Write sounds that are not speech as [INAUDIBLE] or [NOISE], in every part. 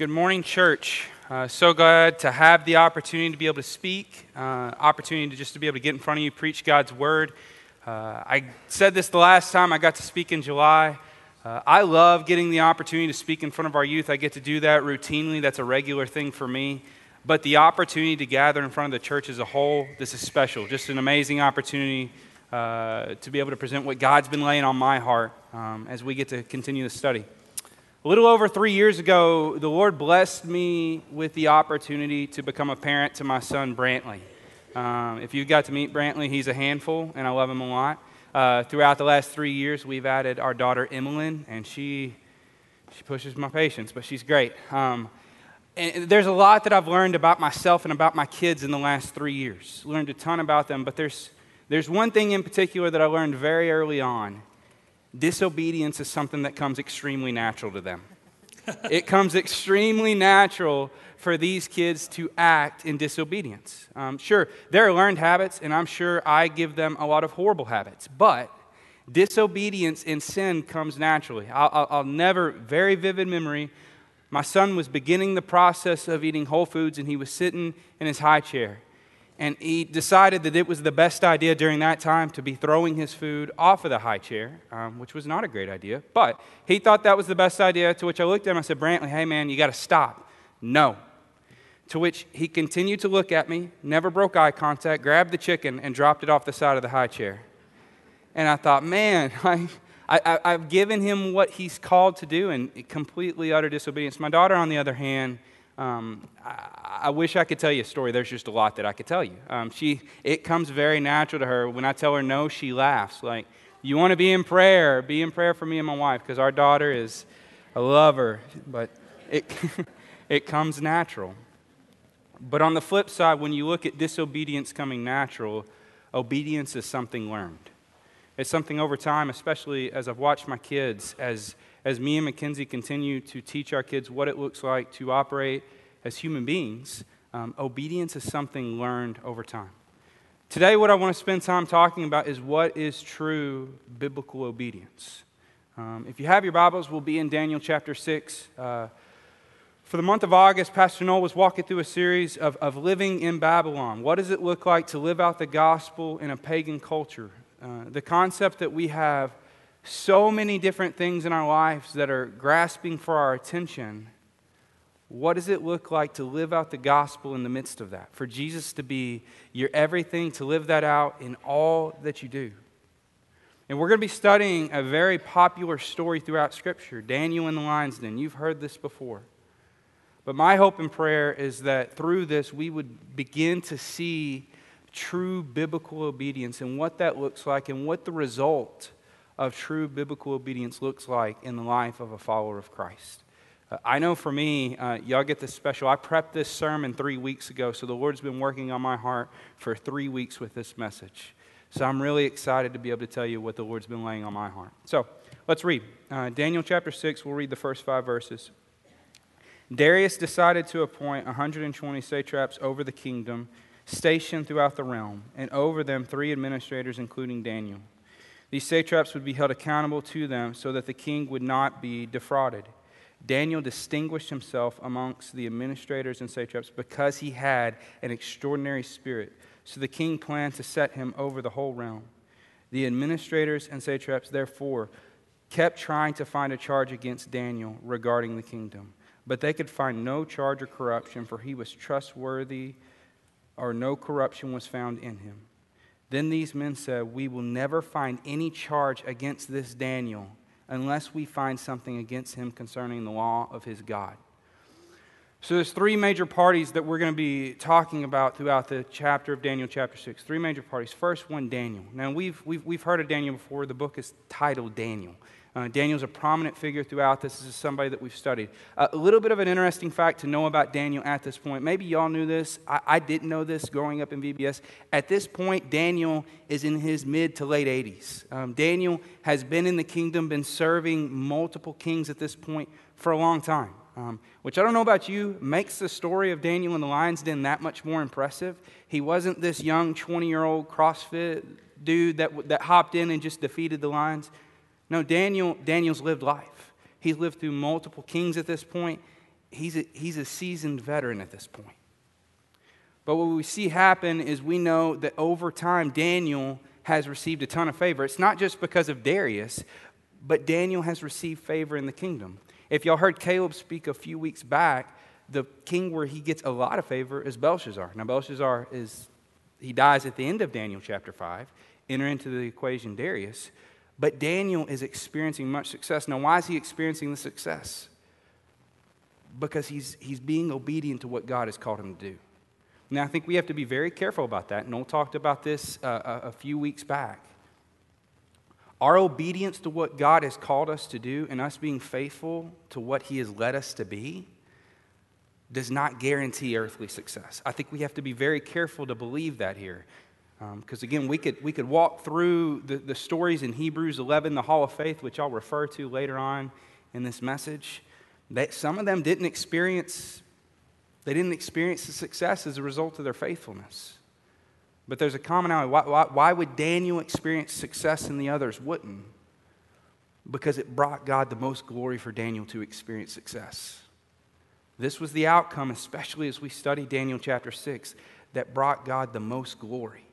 Good morning, church. Uh, so glad to have the opportunity to be able to speak, uh, opportunity to just to be able to get in front of you, preach God's word. Uh, I said this the last time I got to speak in July. Uh, I love getting the opportunity to speak in front of our youth. I get to do that routinely. That's a regular thing for me. But the opportunity to gather in front of the church as a whole, this is special. Just an amazing opportunity uh, to be able to present what God's been laying on my heart um, as we get to continue the study. A little over three years ago, the Lord blessed me with the opportunity to become a parent to my son, Brantley. Um, if you got to meet Brantley, he's a handful, and I love him a lot. Uh, throughout the last three years, we've added our daughter, Emmeline, and she, she pushes my patience, but she's great. Um, and there's a lot that I've learned about myself and about my kids in the last three years. Learned a ton about them, but there's, there's one thing in particular that I learned very early on disobedience is something that comes extremely natural to them. it comes extremely natural for these kids to act in disobedience. Um, sure, there are learned habits, and I'm sure I give them a lot of horrible habits, but disobedience and sin comes naturally. I'll, I'll, I'll never, very vivid memory. My son was beginning the process of eating whole foods, and he was sitting in his high chair and he decided that it was the best idea during that time to be throwing his food off of the high chair, um, which was not a great idea. But he thought that was the best idea, to which I looked at him I said, Brantley, hey man, you got to stop. No. To which he continued to look at me, never broke eye contact, grabbed the chicken, and dropped it off the side of the high chair. And I thought, man, [LAUGHS] I, I, have given him what he's called to do, and completely utter disobedience. My daughter, on the other hand, um, I, I, wish I could tell you a story. There's just a lot that I could tell you. Um, she, it comes very natural to her. When I tell her no, she laughs. Like, you want to be in prayer? Be in prayer for me and my wife because our daughter is a lover, but it, [LAUGHS] it comes natural. But on the flip side, when you look at disobedience coming natural, obedience is something learned. It's something over time, especially as I've watched my kids, as as me and Mackenzie continue to teach our kids what it looks like to operate as human beings, um, obedience is something learned over time. Today, what I want to spend time talking about is what is true biblical obedience. Um, if you have your Bibles, we'll be in Daniel chapter 6. Uh, for the month of August, Pastor Noel was walking through a series of, of living in Babylon. What does it look like to live out the gospel in a pagan culture? Uh, the concept that we have so many different things in our lives that are grasping for our attention. What does it look like to live out the gospel in the midst of that? For Jesus to be your everything, to live that out in all that you do. And we're going to be studying a very popular story throughout Scripture Daniel in the lion's den. You've heard this before. But my hope and prayer is that through this, we would begin to see true biblical obedience and what that looks like and what the result of true biblical obedience looks like in the life of a follower of Christ. Uh, I know for me, uh, y'all get this special. I prepped this sermon three weeks ago, so the Lord's been working on my heart for three weeks with this message. So I'm really excited to be able to tell you what the Lord's been laying on my heart. So let's read. Uh, Daniel chapter 6, we'll read the first five verses. Darius decided to appoint 120 satraps over the kingdom, stationed throughout the realm, and over them three administrators, including Daniel. These satraps would be held accountable to them so that the king would not be defrauded. Daniel distinguished himself amongst the administrators and satraps because he had an extraordinary spirit. So the king planned to set him over the whole realm. The administrators and satraps, therefore, kept trying to find a charge against Daniel regarding the kingdom. But they could find no charge of corruption, for he was trustworthy, or no corruption was found in him. Then these men said, We will never find any charge against this Daniel unless we find something against him concerning the law of his God. So there's three major parties that we're going to be talking about throughout the chapter of Daniel, chapter 6. Three major parties. First one, Daniel. Now, we've, we've, we've heard of Daniel before. The book is titled Daniel. Uh, Daniel's a prominent figure throughout this. This is somebody that we've studied. Uh, a little bit of an interesting fact to know about Daniel at this point. Maybe y'all knew this. I, I, didn't know this growing up in VBS. At this point, Daniel is in his mid to late 80s. Um, Daniel has been in the kingdom, been serving multiple kings at this point for a long time. Um, which I don't know about you, makes the story of Daniel in the lion's den that much more impressive. He wasn't this young 20 year old CrossFit dude that, that hopped in and just defeated the lions. No, Daniel, Daniel's lived life. He's lived through multiple kings at this point, he's a, he's a seasoned veteran at this point. But what we see happen is we know that over time, Daniel has received a ton of favor. It's not just because of Darius, but Daniel has received favor in the kingdom. If y'all heard Caleb speak a few weeks back, the king where he gets a lot of favor is Belshazzar. Now, Belshazzar is, he dies at the end of Daniel chapter 5. Enter into the equation Darius. But Daniel is experiencing much success. Now, why is he experiencing the success? Because he's, he's being obedient to what God has called him to do. Now, I think we have to be very careful about that. Noel talked about this uh, a, a few weeks back. Our obedience to what God has called us to do and us being faithful to what He has led us to be does not guarantee earthly success. I think we have to be very careful to believe that here. Because um, again, we could, we could walk through the, the stories in Hebrews 11, the Hall of Faith, which I'll refer to later on in this message. That some of them didn't experience, they didn't experience the success as a result of their faithfulness. But there's a commonality. Why, why, why would Daniel experience success and the others wouldn't? Because it brought God the most glory for Daniel to experience success. This was the outcome, especially as we study Daniel chapter 6, that brought God the most glory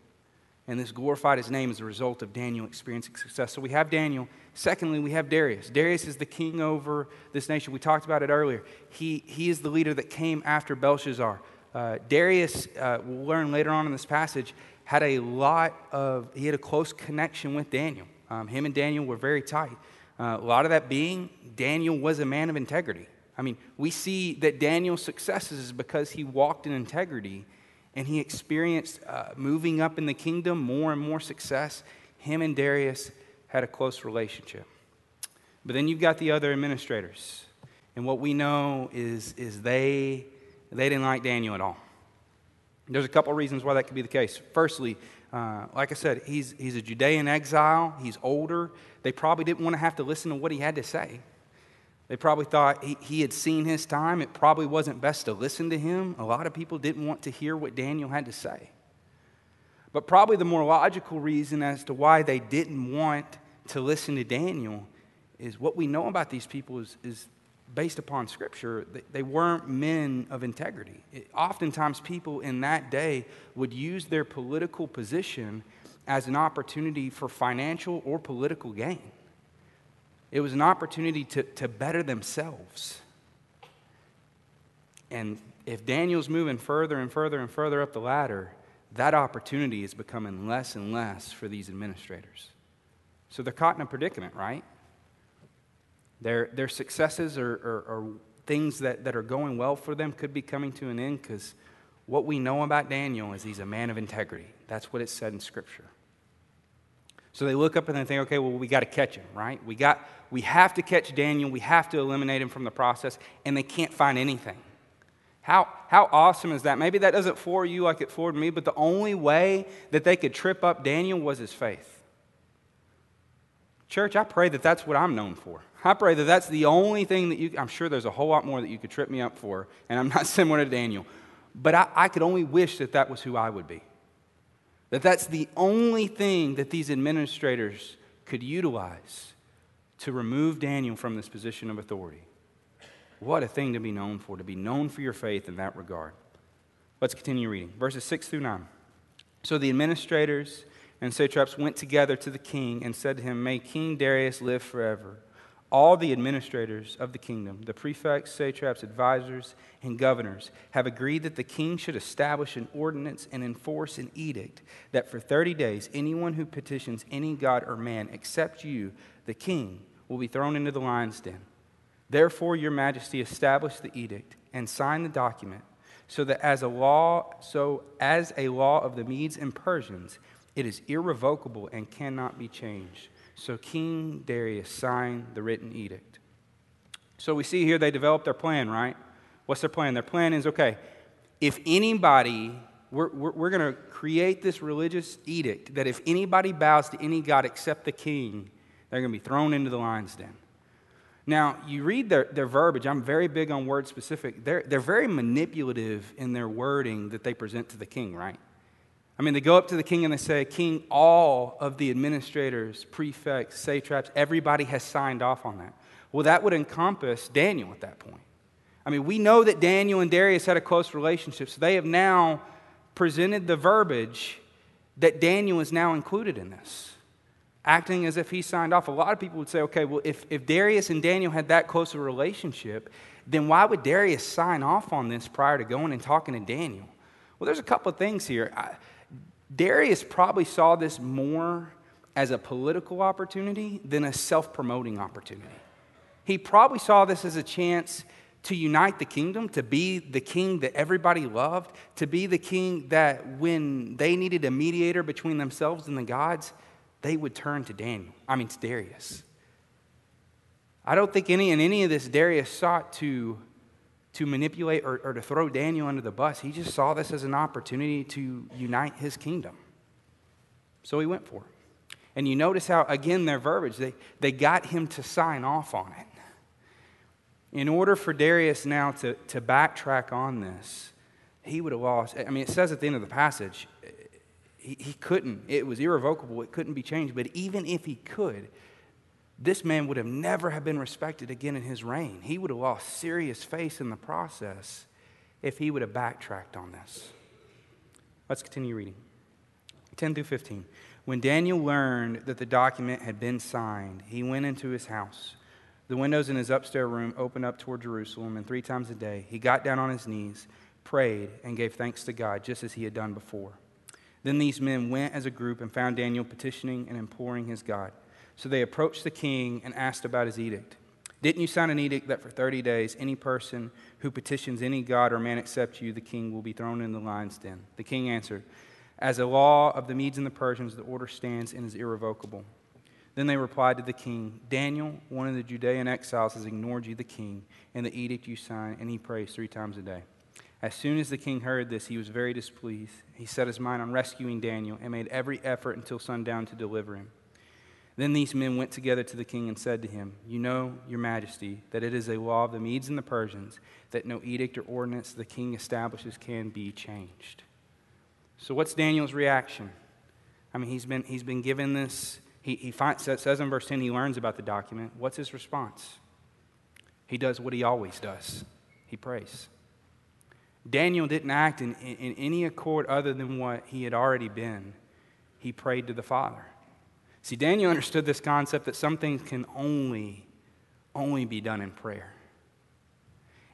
and this glorified his name as a result of Daniel experiencing success. So we have Daniel. Secondly, we have Darius. Darius is the king over this nation. We talked about it earlier. He, he is the leader that came after Belshazzar. Uh, Darius, uh, we'll learn later on in this passage, had a lot of, he had a close connection with Daniel. Um, him and Daniel were very tight. Uh, a lot of that being, Daniel was a man of integrity. I mean, we see that Daniel's successes is because he walked in integrity and he experienced uh, moving up in the kingdom, more and more success. Him and Darius had a close relationship. But then you've got the other administrators. And what we know is, is they, they didn't like Daniel at all. There's a couple reasons why that could be the case. Firstly, uh, like I said, he's, he's a Judean exile, he's older. They probably didn't want to have to listen to what he had to say. They probably thought he, he had seen his time. It probably wasn't best to listen to him. A lot of people didn't want to hear what Daniel had to say. But probably the more logical reason as to why they didn't want to listen to Daniel is what we know about these people is, is based upon Scripture. They, they weren't men of integrity. It, oftentimes, people in that day would use their political position as an opportunity for financial or political gain. It was an opportunity to, to better themselves. And if Daniel's moving further and further and further up the ladder, that opportunity is becoming less and less for these administrators. So they're caught in a predicament, right? Their, their successes or, or, or things that, that are going well for them could be coming to an end because what we know about Daniel is he's a man of integrity. That's what it said in Scripture. So they look up and they think, okay, well, we got to catch him, right? We, got, we have to catch Daniel. We have to eliminate him from the process, and they can't find anything. How, how awesome is that? Maybe that doesn't floor you like it floored me, but the only way that they could trip up Daniel was his faith. Church, I pray that that's what I'm known for. I pray that that's the only thing that you, I'm sure there's a whole lot more that you could trip me up for, and I'm not [LAUGHS] similar to Daniel, but I, I could only wish that that was who I would be. That that's the only thing that these administrators could utilize to remove Daniel from this position of authority. What a thing to be known for, to be known for your faith in that regard. Let's continue reading. Verses 6 through 9. So the administrators and satraps went together to the king and said to him, May King Darius live forever all the administrators of the kingdom, the prefects, satraps, advisors, and governors, have agreed that the king should establish an ordinance and enforce an edict that for 30 days anyone who petitions any god or man except you, the king, will be thrown into the lion's den. Therefore, your majesty establish the edict and sign the document so that as a law so as a law of the Medes and Persians it is irrevocable and cannot be changed so King Darius signed the written edict. So we see here they developed their plan, right? What's their plan? Their plan is okay, if anybody, we're, we're, we're going to create this religious edict that if anybody bows to any God except the king, they're going to be thrown into the lion's den. Now, you read their, their verbiage. I'm very big on word specific. They're, they're very manipulative in their wording that they present to the king, right? I mean, they go up to the king and they say, King, all of the administrators, prefects, satraps, everybody has signed off on that. Well, that would encompass Daniel at that point. I mean, we know that Daniel and Darius had a close relationship, so they have now presented the verbiage that Daniel is now included in this, acting as if he signed off. A lot of people would say, okay, well, if, if Darius and Daniel had that close a relationship, then why would Darius sign off on this prior to going and talking to Daniel? Well, there's a couple of things here. I, Darius probably saw this more as a political opportunity than a self promoting opportunity. He probably saw this as a chance to unite the kingdom, to be the king that everybody loved, to be the king that when they needed a mediator between themselves and the gods, they would turn to Daniel. I mean, to Darius. I don't think any in any of this Darius sought to, to manipulate or, or to throw Daniel under the bus. He just saw this as an opportunity to unite his kingdom. So he went for it. And you notice how, again, their verbiage, they, they got him to sign off on it. In order for Darius now to, to backtrack on this, he would have lost. I mean, it says at the end of the passage, he, he couldn't. It was irrevocable. It couldn't be changed. But even if he could, this man would have never have been respected again in his reign. He would have lost serious face in the process if he would have backtracked on this. Let's continue reading. 10 through 15. When Daniel learned that the document had been signed, he went into his house. The windows in his upstairs room opened up toward Jerusalem, and three times a day he got down on his knees, prayed, and gave thanks to God, just as he had done before. Then these men went as a group and found Daniel petitioning and imploring his God. So they approached the king and asked about his edict. Didn't you sign an edict that for 30 days any person who petitions any god or man except you, the king, will be thrown in the lion's den? The king answered, As a law of the Medes and the Persians, the order stands and is irrevocable. Then they replied to the king, Daniel, one of the Judean exiles, has ignored you, the king, and the edict you signed, and he prays three times a day. As soon as the king heard this, he was very displeased. He set his mind on rescuing Daniel and made every effort until sundown to deliver him. Then these men went together to the king and said to him, You know, your majesty, that it is a law of the Medes and the Persians that no edict or ordinance the king establishes can be changed. So, what's Daniel's reaction? I mean, he's been, he's been given this. He, he finds, says in verse 10, he learns about the document. What's his response? He does what he always does he prays. Daniel didn't act in, in, in any accord other than what he had already been. He prayed to the Father. See, Daniel understood this concept that some things can only, only be done in prayer.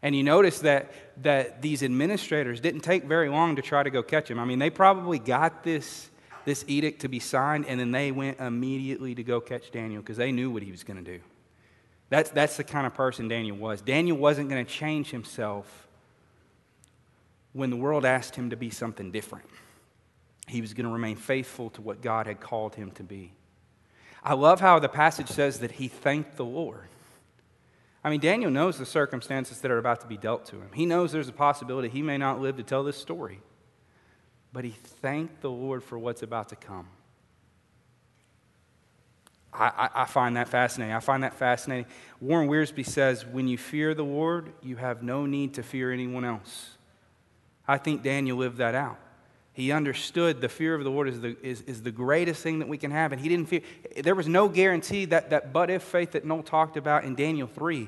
And you notice that, that these administrators didn't take very long to try to go catch him. I mean, they probably got this, this edict to be signed, and then they went immediately to go catch Daniel because they knew what he was going to do. That's, that's the kind of person Daniel was. Daniel wasn't going to change himself when the world asked him to be something different. He was going to remain faithful to what God had called him to be. I love how the passage says that he thanked the Lord. I mean, Daniel knows the circumstances that are about to be dealt to him. He knows there's a possibility he may not live to tell this story. But he thanked the Lord for what's about to come. I, I, I, find that fascinating. I find that fascinating. Warren Wiersbe says, When you fear the Lord, you have no need to fear anyone else. I think Daniel lived that out. He understood the fear of the Lord is the, is, is the greatest thing that we can have. And he didn't fear. There was no guarantee that, that but if faith that Noel talked about in Daniel 3,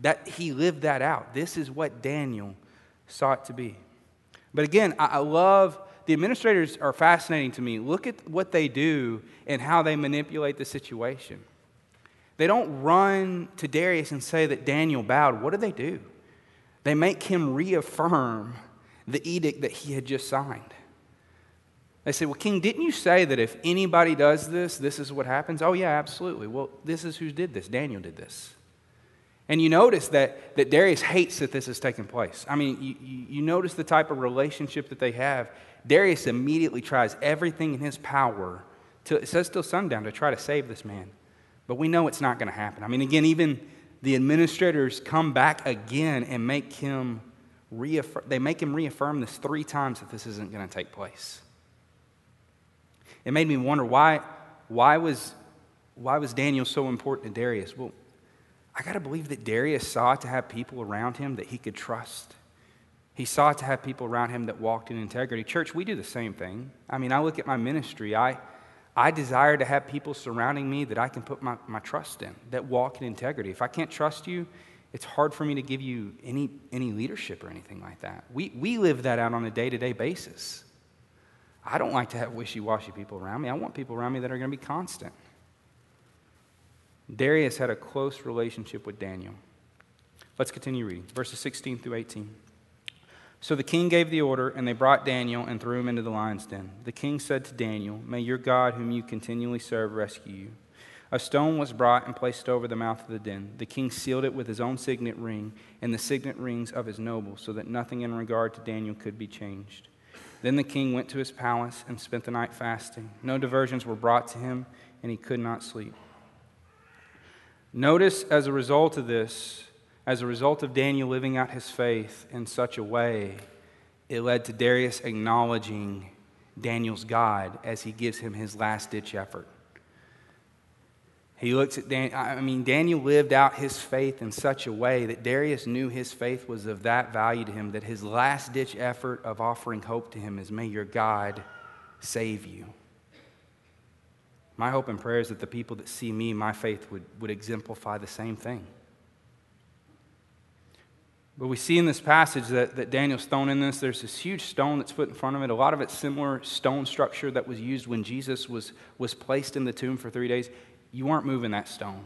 that he lived that out. This is what Daniel sought to be. But again, I, I love the administrators are fascinating to me. Look at what they do and how they manipulate the situation. They don't run to Darius and say that Daniel bowed. What do they do? They make him reaffirm the edict that he had just signed. They say, Well, King, didn't you say that if anybody does this, this is what happens? Oh, yeah, absolutely. Well, this is who did this. Daniel did this. And you notice that, that Darius hates that this is taking place. I mean, you, you, notice the type of relationship that they have. Darius immediately tries everything in his power, to, it says till sundown, to try to save this man. But we know it's not going to happen. I mean, again, even the administrators come back again and make him they make him reaffirm this three times that this isn't going to take place. It made me wonder why, why, was, why was Daniel so important to Darius? Well, I got to believe that Darius sought to have people around him that he could trust. He sought to have people around him that walked in integrity. Church, we do the same thing. I mean, I look at my ministry. I, I desire to have people surrounding me that I can put my, my trust in, that walk in integrity. If I can't trust you, it's hard for me to give you any, any leadership or anything like that. We, we live that out on a day to day basis. I don't like to have wishy washy people around me. I want people around me that are going to be constant. Darius had a close relationship with Daniel. Let's continue reading, verses 16 through 18. So the king gave the order, and they brought Daniel and threw him into the lion's den. The king said to Daniel, May your God, whom you continually serve, rescue you. A stone was brought and placed over the mouth of the den. The king sealed it with his own signet ring and the signet rings of his nobles, so that nothing in regard to Daniel could be changed. Then the king went to his palace and spent the night fasting. No diversions were brought to him, and he could not sleep. Notice as a result of this, as a result of Daniel living out his faith in such a way, it led to Darius acknowledging Daniel's God as he gives him his last ditch effort. He looks at Dan, I mean, Daniel lived out his faith in such a way that Darius knew his faith was of that value to him that his last ditch effort of offering hope to him is, May your God save you. My hope and prayer is that the people that see me, my faith, would, would exemplify the same thing. But we see in this passage that, that Daniel's thrown in this. There's this huge stone that's put in front of it. A lot of it's similar stone structure that was used when Jesus was, was placed in the tomb for three days. You weren't moving that stone.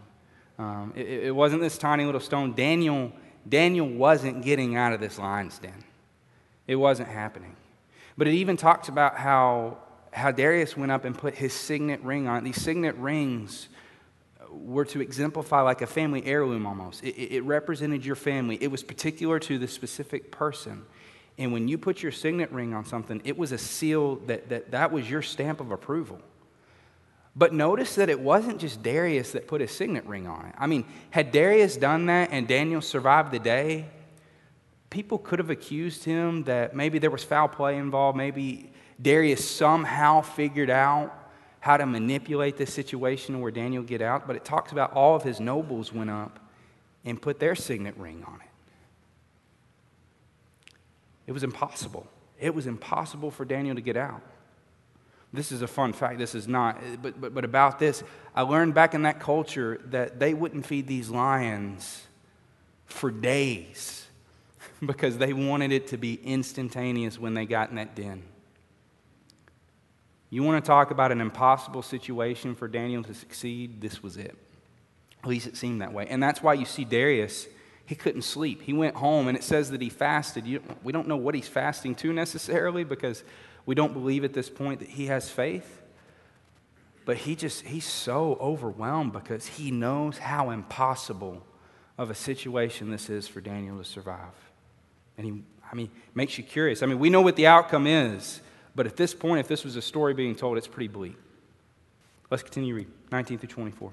Um, it, it, wasn't this tiny little stone. Daniel, Daniel wasn't getting out of this lion's den. It wasn't happening. But it even talks about how, how Darius went up and put his signet ring on it. These signet rings were to exemplify like a family heirloom almost. It, it, represented your family, it was particular to the specific person. And when you put your signet ring on something, it was a seal that that, that was your stamp of approval. But notice that it wasn't just Darius that put his signet ring on it. I mean, had Darius done that and Daniel survived the day, people could have accused him that maybe there was foul play involved. Maybe Darius somehow figured out how to manipulate this situation where Daniel get out, but it talks about all of his nobles went up and put their signet ring on it. It was impossible. It was impossible for Daniel to get out. This is a fun fact. This is not, but, but, but about this, I learned back in that culture that they wouldn't feed these lions for days [LAUGHS] because they wanted it to be instantaneous when they got in that den. You want to talk about an impossible situation for Daniel to succeed? This was it. At least it seemed that way. And that's why you see Darius, he couldn't sleep. He went home, and it says that he fasted. You, we don't know what he's fasting to necessarily because we don't believe at this point that he has faith. But he just, he's so overwhelmed because he knows how impossible of a situation this is for Daniel to survive. And he, I mean, makes you curious. I mean, we know what the outcome is. But at this point, if this was a story being told, it's pretty bleak. Let's continue reading 19 through 24.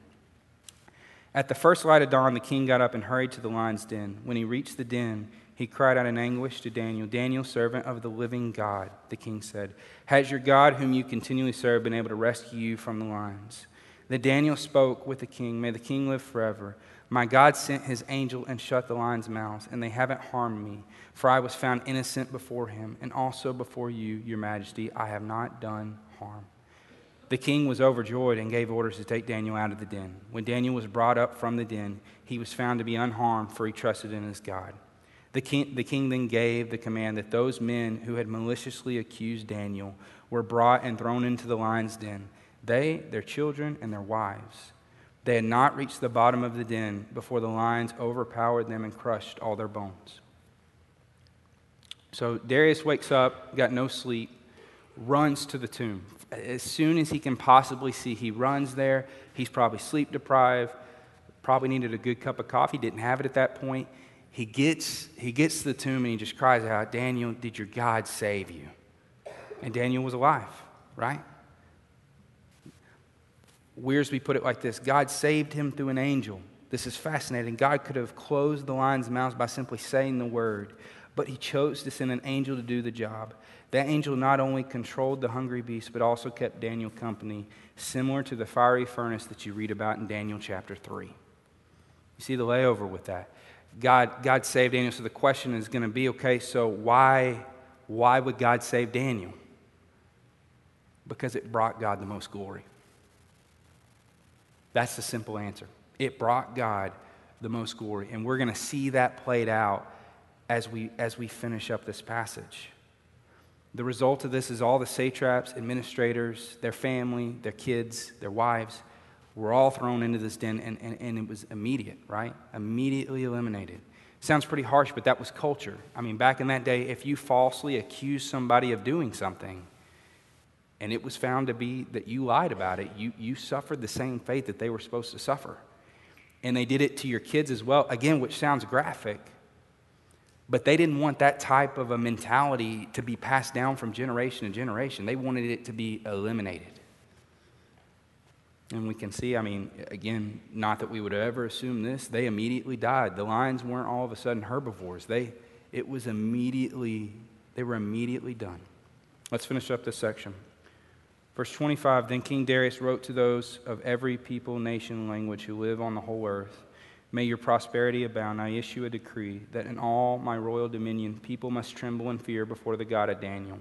At the first light of dawn, the king got up and hurried to the lion's den. When he reached the den, he cried out in anguish to Daniel, Daniel, servant of the living God. The king said, Has your God, whom you continually serve, been able to rescue you from the lions? Then Daniel spoke with the king, May the king live forever. My God sent his angel and shut the lions' mouths, and they haven't harmed me, for I was found innocent before him, and also before you, your majesty. I have not done harm. The king was overjoyed and gave orders to take Daniel out of the den. When Daniel was brought up from the den, he was found to be unharmed, for he trusted in his God. The king, the king then gave the command that those men who had maliciously accused Daniel were brought and thrown into the lion's den, they, their children, and their wives. They had not reached the bottom of the den before the lions overpowered them and crushed all their bones. So Darius wakes up, got no sleep, runs to the tomb. As soon as he can possibly see, he runs there. He's probably sleep deprived, probably needed a good cup of coffee, didn't have it at that point. He gets, he gets to the tomb and he just cries out, Daniel, did your God save you? And Daniel was alive, right? Wiersbe put it like this God saved him through an angel. This is fascinating. God could have closed the lion's mouths by simply saying the word, but he chose to send an angel to do the job. That angel not only controlled the hungry beast, but also kept Daniel company, similar to the fiery furnace that you read about in Daniel chapter 3. You see the layover with that. God, God saved Daniel, so the question is going to be okay, so why, why would God save Daniel? Because it brought God the most glory. That's the simple answer. It brought God the most glory. And we're going to see that played out as we, as we finish up this passage. The result of this is all the satraps, administrators, their family, their kids, their wives were all thrown into this den, and, and, and it was immediate, right? Immediately eliminated. Sounds pretty harsh, but that was culture. I mean, back in that day, if you falsely accused somebody of doing something, and it was found to be that you lied about it, you, you suffered the same fate that they were supposed to suffer. And they did it to your kids as well, again, which sounds graphic, but they didn't want that type of a mentality to be passed down from generation to generation. They wanted it to be eliminated. And we can see, I mean, again, not that we would ever assume this, they immediately died. The lions weren't all of a sudden herbivores. They, it was immediately, they were immediately done. Let's finish up this section. Verse 25 Then King Darius wrote to those of every people, nation, language who live on the whole earth May your prosperity abound. I issue a decree that in all my royal dominion people must tremble and fear before the God of Daniel.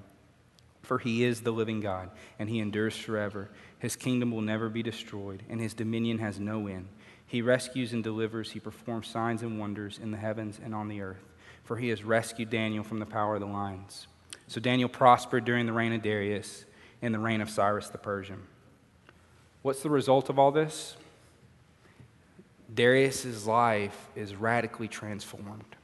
For he is the living God, and he endures forever. His kingdom will never be destroyed, and his dominion has no end. He rescues and delivers, he performs signs and wonders in the heavens and on the earth. For he has rescued Daniel from the power of the lions. So Daniel prospered during the reign of Darius and the reign of Cyrus the Persian. What's the result of all this? Darius's life is radically transformed.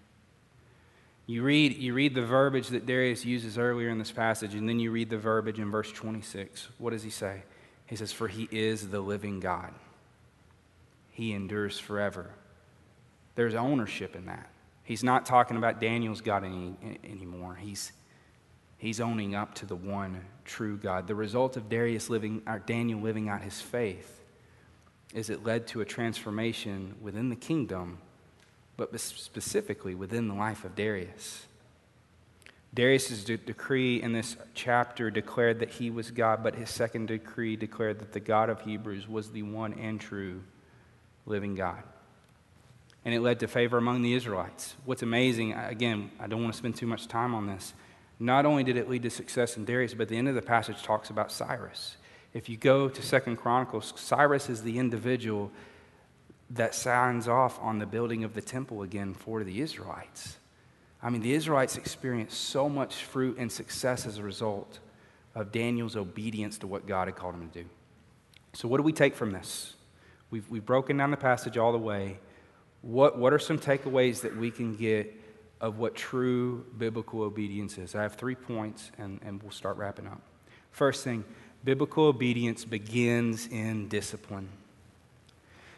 You read, you read the verbiage that Darius uses earlier in this passage, and then you read the verbiage in verse 26. What does he say? He says, For he is the living God, he endures forever. There's ownership in that. He's not talking about Daniel's God any, anymore. He's, he's owning up to the one true God. The result of Darius living, or Daniel living out his faith is it led to a transformation within the kingdom, but specifically within the life of Darius. Darius' de- decree in this chapter declared that he was God, but his second decree declared that the God of Hebrews was the one and true living God. And it led to favor among the Israelites. What's amazing, again, I don't want to spend too much time on this. Not only did it lead to success in Darius, but the end of the passage talks about Cyrus. If you go to Second Chronicles, Cyrus is the individual that signs off on the building of the temple again for the Israelites. I mean, the Israelites experienced so much fruit and success as a result of Daniel's obedience to what God had called him to do. So, what do we take from this? We've, we've broken down the passage all the way. What, what are some takeaways that we can get of what true biblical obedience is? I have three points, and, and we'll start wrapping up. First thing, biblical obedience begins in discipline.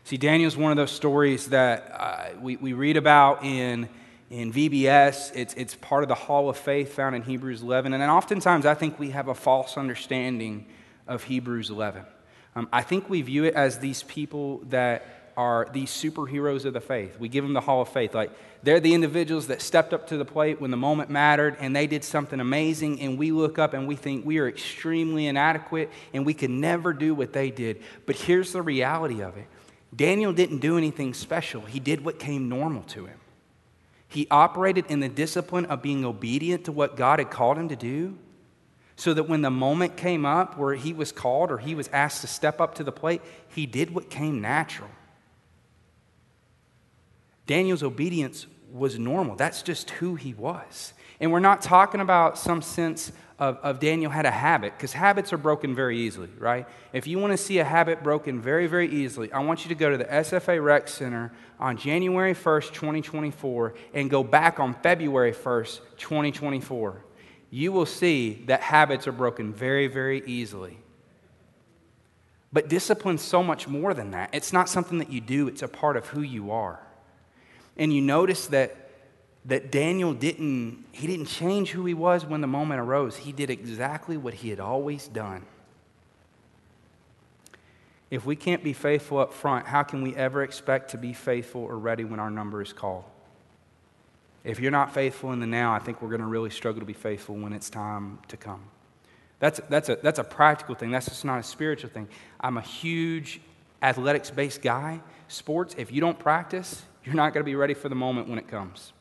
See, Daniel's one of those stories that uh, we, we read about in, in VBS. It's, it's part of the Hall of Faith found in Hebrews 11. And oftentimes I think we have a false understanding of Hebrews 11. Um, I think we view it as these people that are these superheroes of the faith. We give them the Hall of Faith. Like, they're the individuals that stepped up to the plate when the moment mattered and they did something amazing, and we look up and we think we are extremely inadequate and we can never do what they did. But here's the reality of it Daniel didn't do anything special, he did what came normal to him. He operated in the discipline of being obedient to what God had called him to do. So that when the moment came up where he was called or he was asked to step up to the plate, he did what came natural. Daniel's obedience was normal. That's just who he was. And we're not talking about some sense of, of Daniel had a habit, because habits are broken very easily, right? If you want to see a habit broken very, very easily, I want you to go to the SFA Rec Center on January 1st, 2024, and go back on February 1st, 2024. You will see that habits are broken very, very easily. But discipline's so much more than that. It's not something that you do, it's a part of who you are. And you notice that, that Daniel didn't, he didn't change who he was when the moment arose. He did exactly what he had always done. If we can't be faithful up front, how can we ever expect to be faithful or ready when our number is called? If you're not faithful in the now, I think we're going to really struggle to be faithful when it's time to come. That's, that's, a, that's a practical thing. That's just not a spiritual thing. I'm a huge athletics based guy. Sports, if you don't practice, you're not going to be ready for the moment when it comes.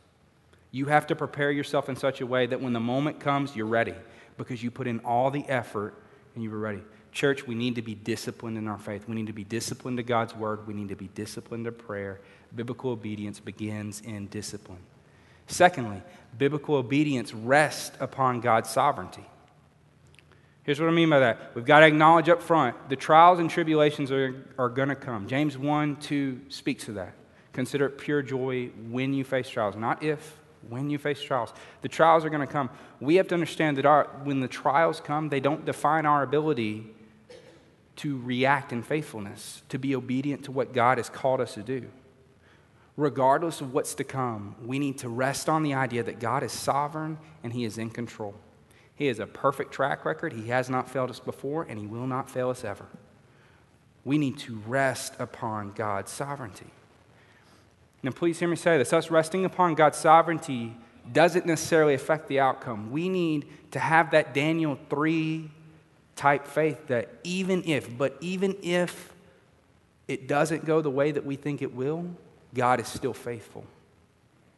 You have to prepare yourself in such a way that when the moment comes, you're ready because you put in all the effort and you were ready. Church, we need to be disciplined in our faith. We need to be disciplined to God's word. We need to be disciplined to prayer. Biblical obedience begins in discipline. Secondly, biblical obedience rests upon God's sovereignty. Here's what I mean by that. We've got to acknowledge up front the trials and tribulations are, are going to come. James 1 2 speaks to that. Consider it pure joy when you face trials, not if, when you face trials. The trials are going to come. We have to understand that our, when the trials come, they don't define our ability to react in faithfulness, to be obedient to what God has called us to do. Regardless of what's to come, we need to rest on the idea that God is sovereign and He is in control. He has a perfect track record. He has not failed us before, and He will not fail us ever. We need to rest upon God's sovereignty. Now, please hear me say this. Us resting upon God's sovereignty doesn't necessarily affect the outcome. We need to have that Daniel 3 type faith that even if, but even if it doesn't go the way that we think it will, God is still faithful.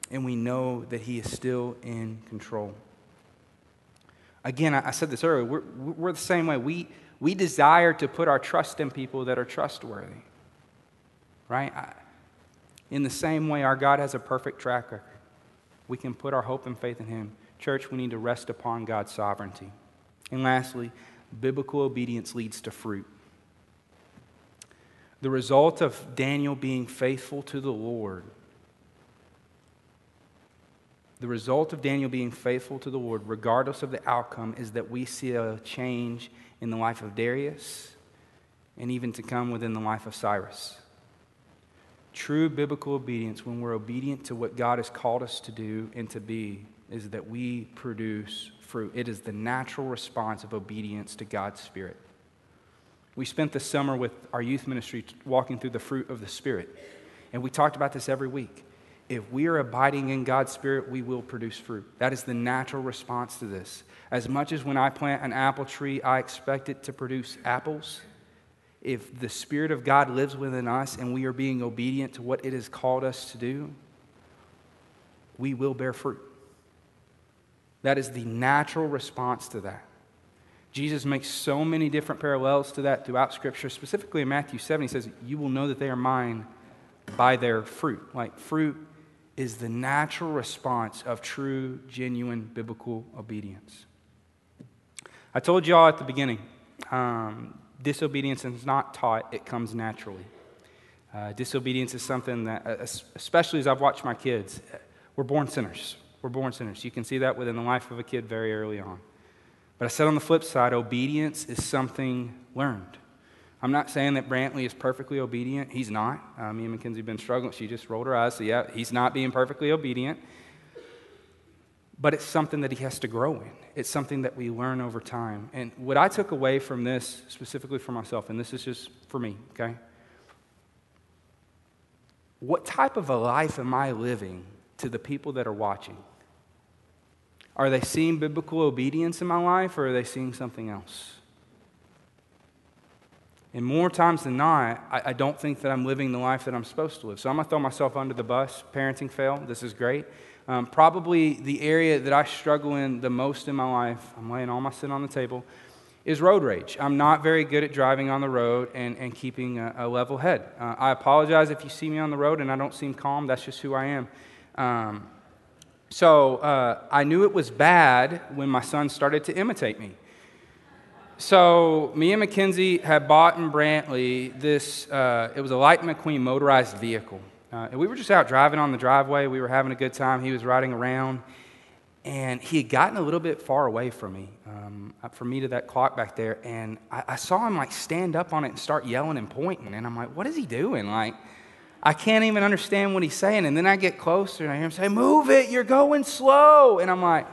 And we know that He is still in control. Again, I said this earlier, we're, we're the same way. We, we desire to put our trust in people that are trustworthy, right? In the same way, our God has a perfect track record. We can put our hope and faith in Him. Church, we need to rest upon God's sovereignty. And lastly, biblical obedience leads to fruit. The result of Daniel being faithful to the Lord the result of Daniel being faithful to the Lord, regardless of the outcome, is that we see a change in the life of Darius and even to come within the life of Cyrus. True biblical obedience, when we're obedient to what God has called us to do and to be, is that we produce fruit. It is the natural response of obedience to God's Spirit. We spent the summer with our youth ministry walking through the fruit of the Spirit, and we talked about this every week if we are abiding in God's Spirit, we will produce fruit. That is the natural response to this. As much as when I plant an apple tree, I expect it to produce apples, if the Spirit of God lives within us and we are being obedient to what it has called us to do, we will bear fruit. That is the natural response to that. Jesus makes so many different parallels to that throughout Scripture. Specifically in Matthew 7, he says, You will know that they are mine by their fruit. Like fruit is the natural response of true, genuine biblical obedience. I told y'all at the beginning um, disobedience is not taught, it comes naturally. Uh, disobedience is something that, uh, especially as I've watched my kids, uh, we're born sinners. We're born sinners. You can see that within the life of a kid very early on. But I said on the flip side, obedience is something learned. I'm not saying that Brantley is perfectly obedient. He's not. Uh, me and Mackenzie have been struggling. She just rolled her eyes. So, yeah, he's not being perfectly obedient. But it's something that he has to grow in. It's something that we learn over time. And what I took away from this, specifically for myself, and this is just for me, okay? What type of a life am I living to the people that are watching? Are they seeing biblical obedience in my life or are they seeing something else? And more times than not, I, I, don't think that I'm living the life that I'm supposed to live. So I'm going to throw myself under the bus. Parenting fail. This is great. Um, probably the area that I struggle in the most in my life, I'm laying all my sin on the table, is road rage. I'm not very good at driving on the road and, and keeping a, a level head. Uh, I apologize if you see me on the road and I don't seem calm. That's just who I am. Um, so uh, I knew it was bad when my son started to imitate me. So, me and Mackenzie had bought in Brantley this, uh, it was a Light McQueen motorized vehicle. Uh, and we were just out driving on the driveway. We were having a good time. He was riding around. And he had gotten a little bit far away from me, um, from me to that clock back there. And I, I saw him like stand up on it and start yelling and pointing. And I'm like, what is he doing? Like, I can't even understand what he's saying. And then I get closer and I hear him say, Move it, you're going slow. And I'm like,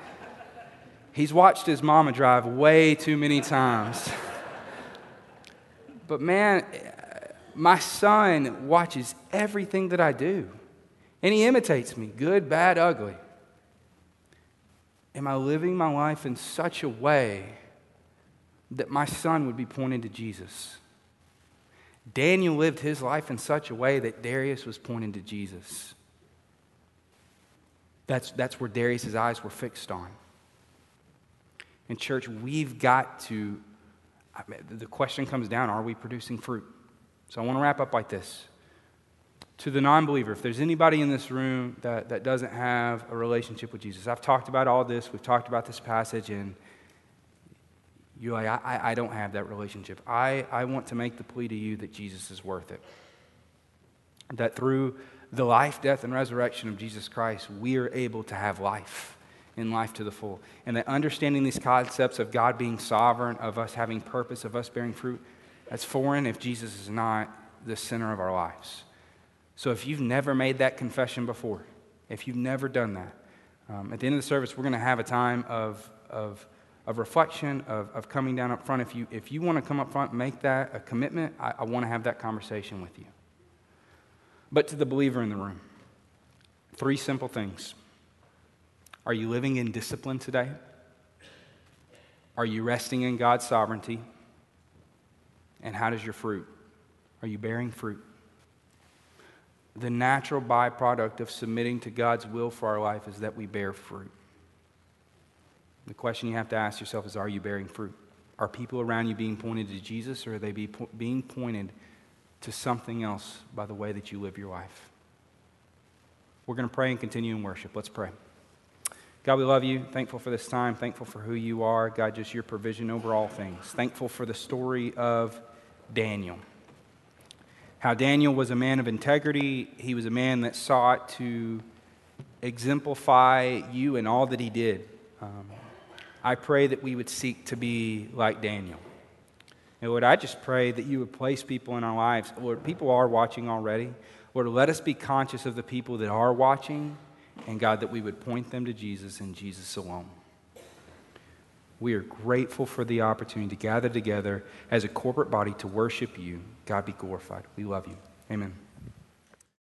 He's watched his mama drive way too many times. [LAUGHS] but man, my son watches everything that I do, and he imitates me good, bad, ugly. Am I living my life in such a way that my son would be pointed to Jesus? Daniel lived his life in such a way that Darius was pointing to Jesus. That's, that's where Darius' eyes were fixed on. And, church, we've got to, the question comes down are we producing fruit? So I want to wrap up like this. To the non believer, if there's anybody in this room that, that doesn't have a relationship with Jesus, I've talked about all this, we've talked about this passage, and you're like, I, I don't have that relationship. I, I want to make the plea to you that Jesus is worth it. That through the life, death, and resurrection of Jesus Christ, we are able to have life in life to the full. And that understanding these concepts of God being sovereign, of us having purpose, of us bearing fruit, that's foreign if Jesus is not the center of our lives. So if you've never made that confession before, if you've never done that, um, at the end of the service, we're going to have a time of, of, of reflection, of, of coming down up front. If you, if you want to come up front, make that a commitment, I, I want to have that conversation with you. But to the believer in the room, three simple things. Are you living in discipline today? Are you resting in God's sovereignty? And how does your fruit? Are you bearing fruit? The natural byproduct of submitting to God's will for our life is that we bear fruit. The question you have to ask yourself is Are you bearing fruit? Are people around you being pointed to Jesus or are they be po- being pointed to something else by the way that you live your life? We're going to pray and continue in worship. Let's pray. God, we love you. Thankful for this time. Thankful for who you are. God, just your provision over all things. Thankful for the story of Daniel. How Daniel was a man of integrity. He was a man that sought to exemplify you in all that he did. Um, I pray that we would seek to be like Daniel. And Lord, I just pray that you would place people in our lives. Lord, people are watching already. Lord, let us be conscious of the people that are watching, and God, that we would point them to Jesus and Jesus alone. We are grateful for the opportunity to gather together as a corporate body to worship you. God be glorified. We love you. Amen.